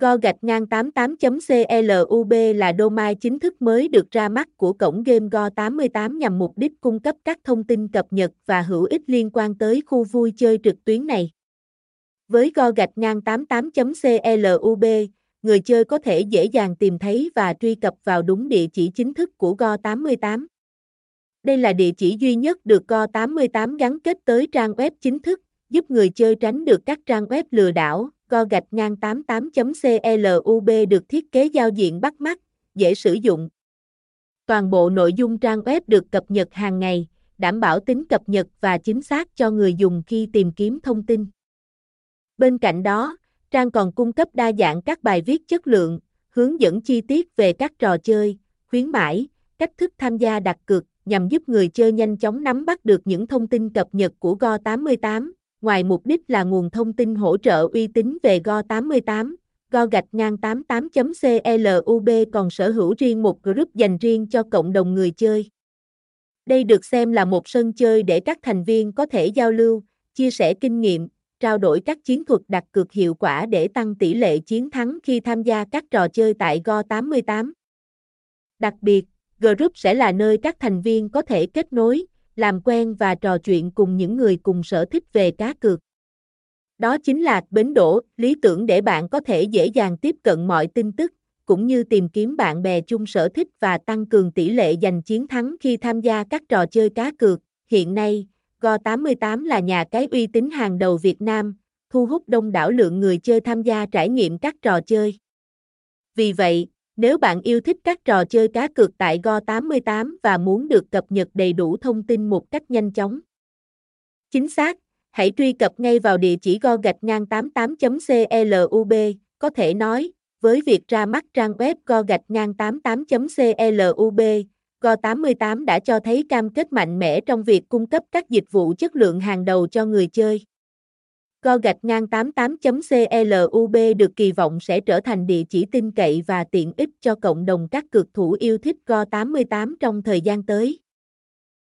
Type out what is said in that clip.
Go gạch ngang 88.club là domain chính thức mới được ra mắt của cổng game Go88 nhằm mục đích cung cấp các thông tin cập nhật và hữu ích liên quan tới khu vui chơi trực tuyến này. Với Go gạch ngang 88.club, người chơi có thể dễ dàng tìm thấy và truy cập vào đúng địa chỉ chính thức của Go88. Đây là địa chỉ duy nhất được Go88 gắn kết tới trang web chính thức, giúp người chơi tránh được các trang web lừa đảo co gạch ngang 88.club được thiết kế giao diện bắt mắt, dễ sử dụng. Toàn bộ nội dung trang web được cập nhật hàng ngày, đảm bảo tính cập nhật và chính xác cho người dùng khi tìm kiếm thông tin. Bên cạnh đó, trang còn cung cấp đa dạng các bài viết chất lượng, hướng dẫn chi tiết về các trò chơi, khuyến mãi, cách thức tham gia đặt cược nhằm giúp người chơi nhanh chóng nắm bắt được những thông tin cập nhật của Go88, ngoài mục đích là nguồn thông tin hỗ trợ uy tín về Go88, Go gạch ngang 88.club còn sở hữu riêng một group dành riêng cho cộng đồng người chơi. Đây được xem là một sân chơi để các thành viên có thể giao lưu, chia sẻ kinh nghiệm, trao đổi các chiến thuật đặt cược hiệu quả để tăng tỷ lệ chiến thắng khi tham gia các trò chơi tại Go88. Đặc biệt, group sẽ là nơi các thành viên có thể kết nối, làm quen và trò chuyện cùng những người cùng sở thích về cá cược. Đó chính là bến đỗ, lý tưởng để bạn có thể dễ dàng tiếp cận mọi tin tức, cũng như tìm kiếm bạn bè chung sở thích và tăng cường tỷ lệ giành chiến thắng khi tham gia các trò chơi cá cược. Hiện nay, Go88 là nhà cái uy tín hàng đầu Việt Nam, thu hút đông đảo lượng người chơi tham gia trải nghiệm các trò chơi. Vì vậy, nếu bạn yêu thích các trò chơi cá cược tại Go88 và muốn được cập nhật đầy đủ thông tin một cách nhanh chóng. Chính xác, hãy truy cập ngay vào địa chỉ go gạch ngang 88.club, có thể nói, với việc ra mắt trang web go gạch ngang 88.club, Go88 đã cho thấy cam kết mạnh mẽ trong việc cung cấp các dịch vụ chất lượng hàng đầu cho người chơi. Go gạch ngang 88.club được kỳ vọng sẽ trở thành địa chỉ tin cậy và tiện ích cho cộng đồng các cực thủ yêu thích Go88 trong thời gian tới.